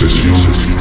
Sesión.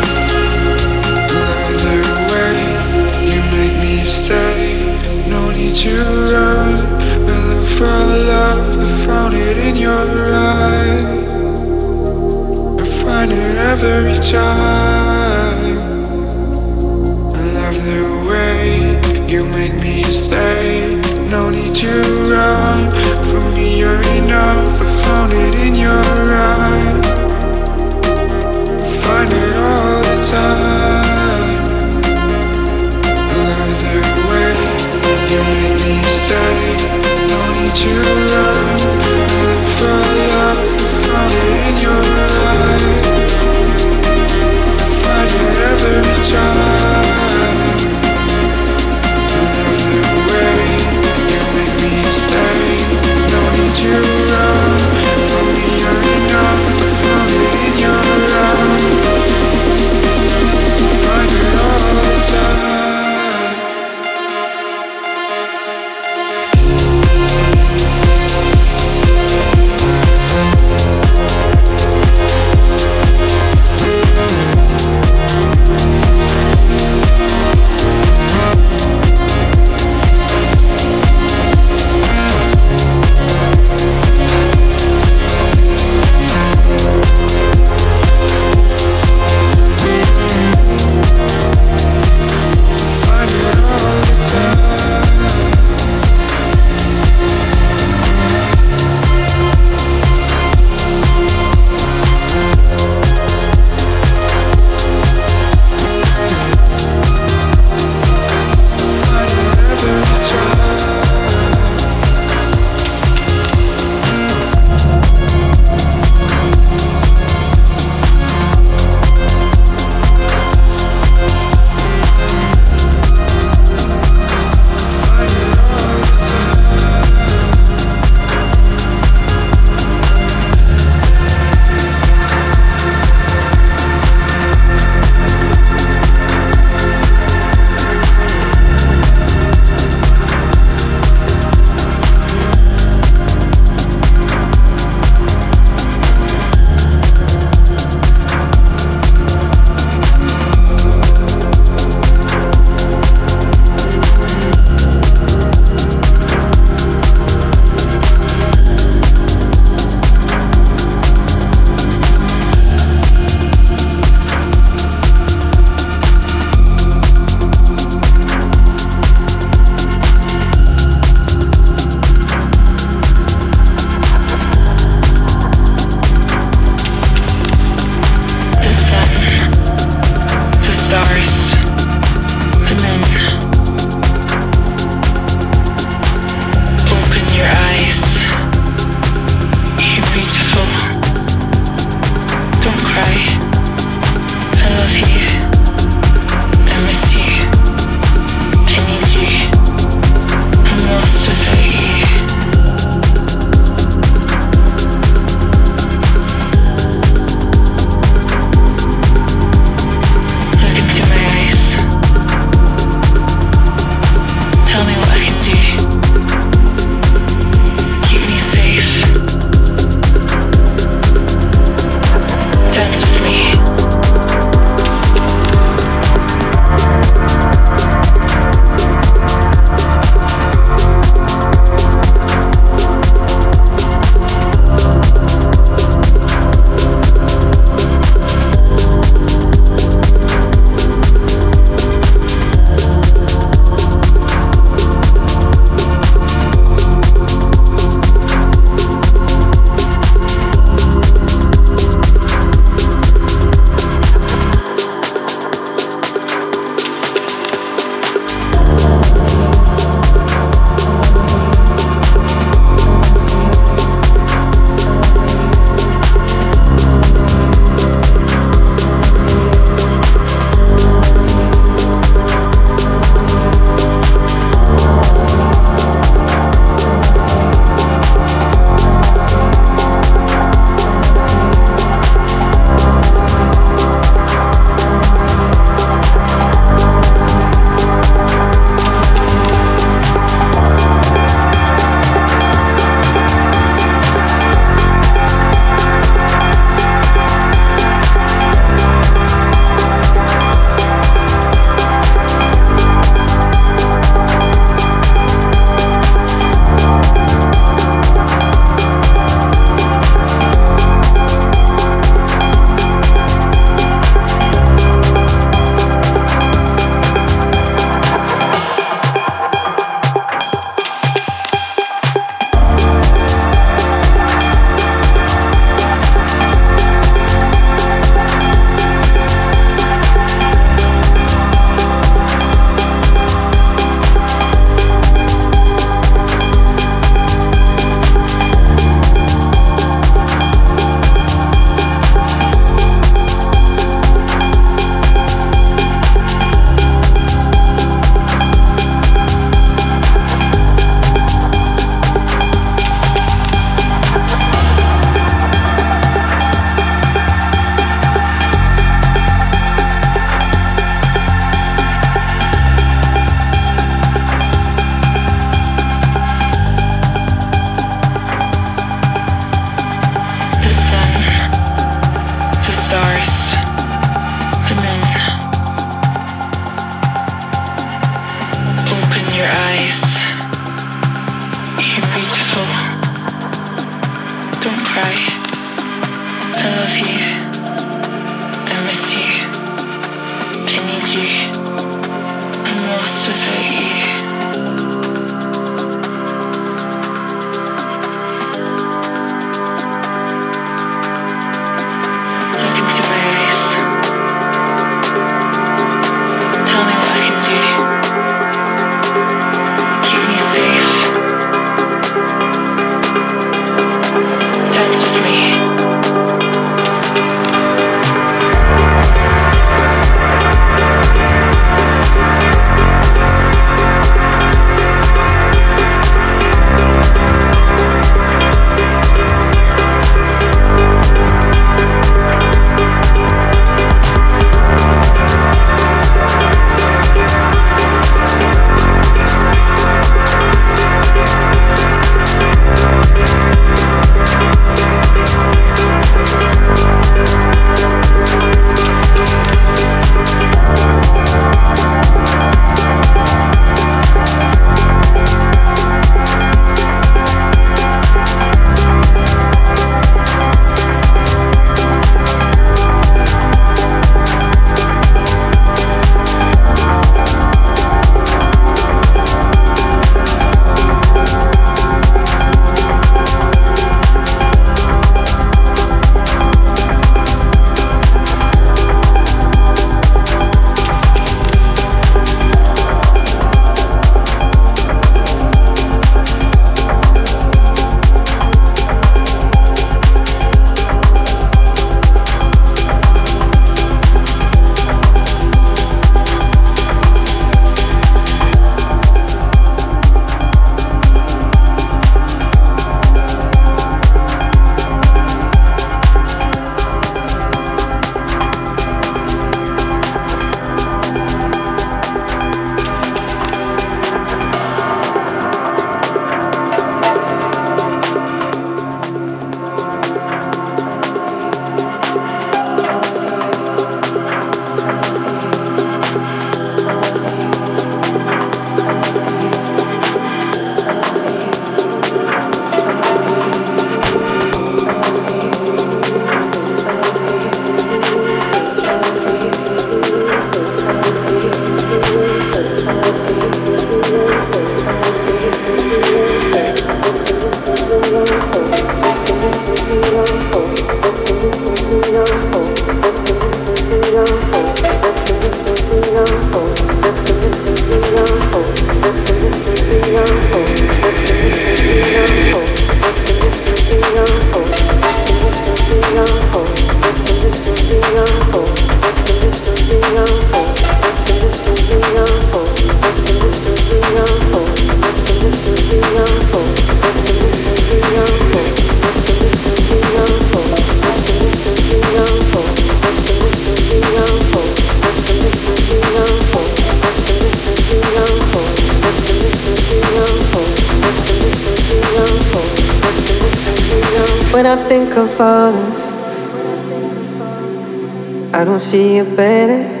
I don't see it better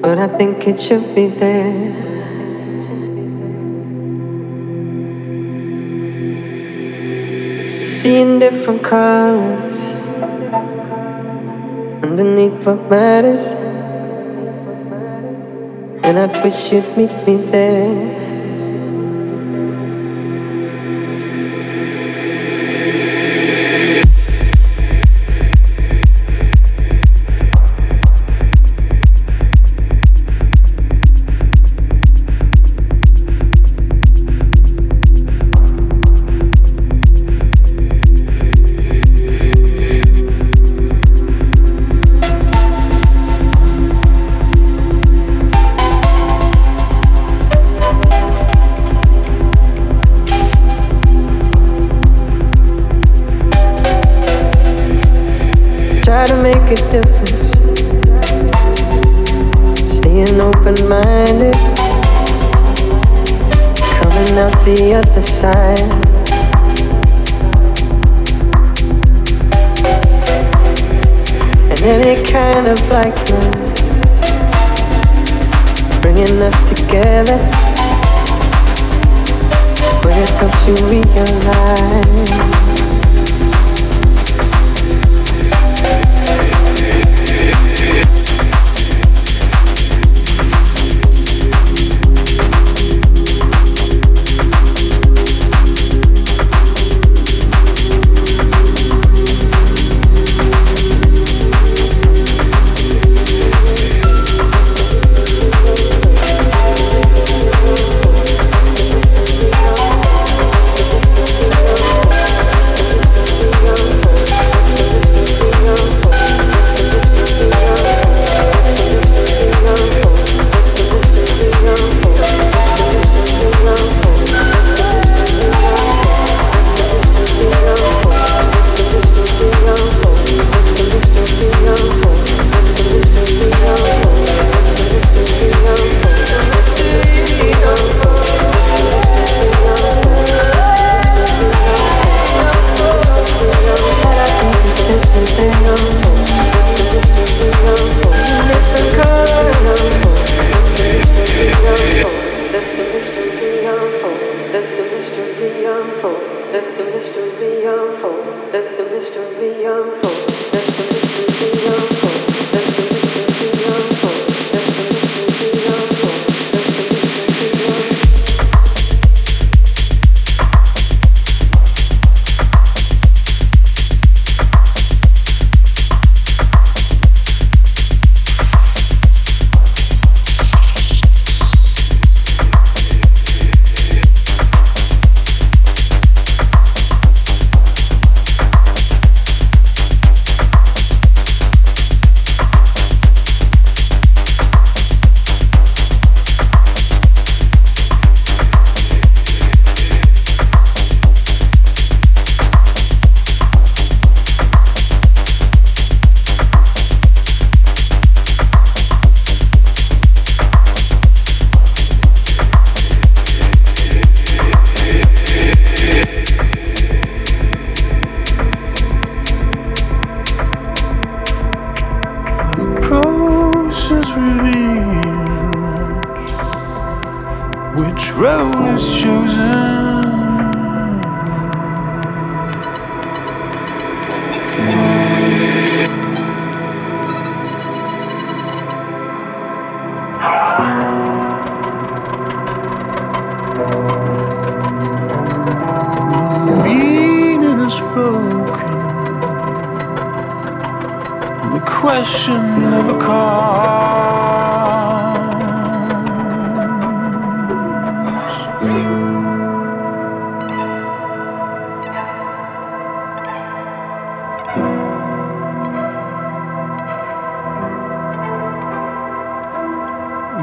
but I think it should be there. Seeing different colors underneath what matters, and I wish you'd meet me there.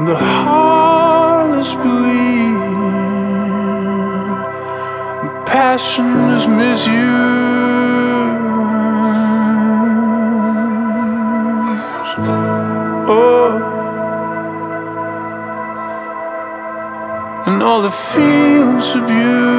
the heartless bleed, bleeding, passion is misused. Oh, and all the fields abused.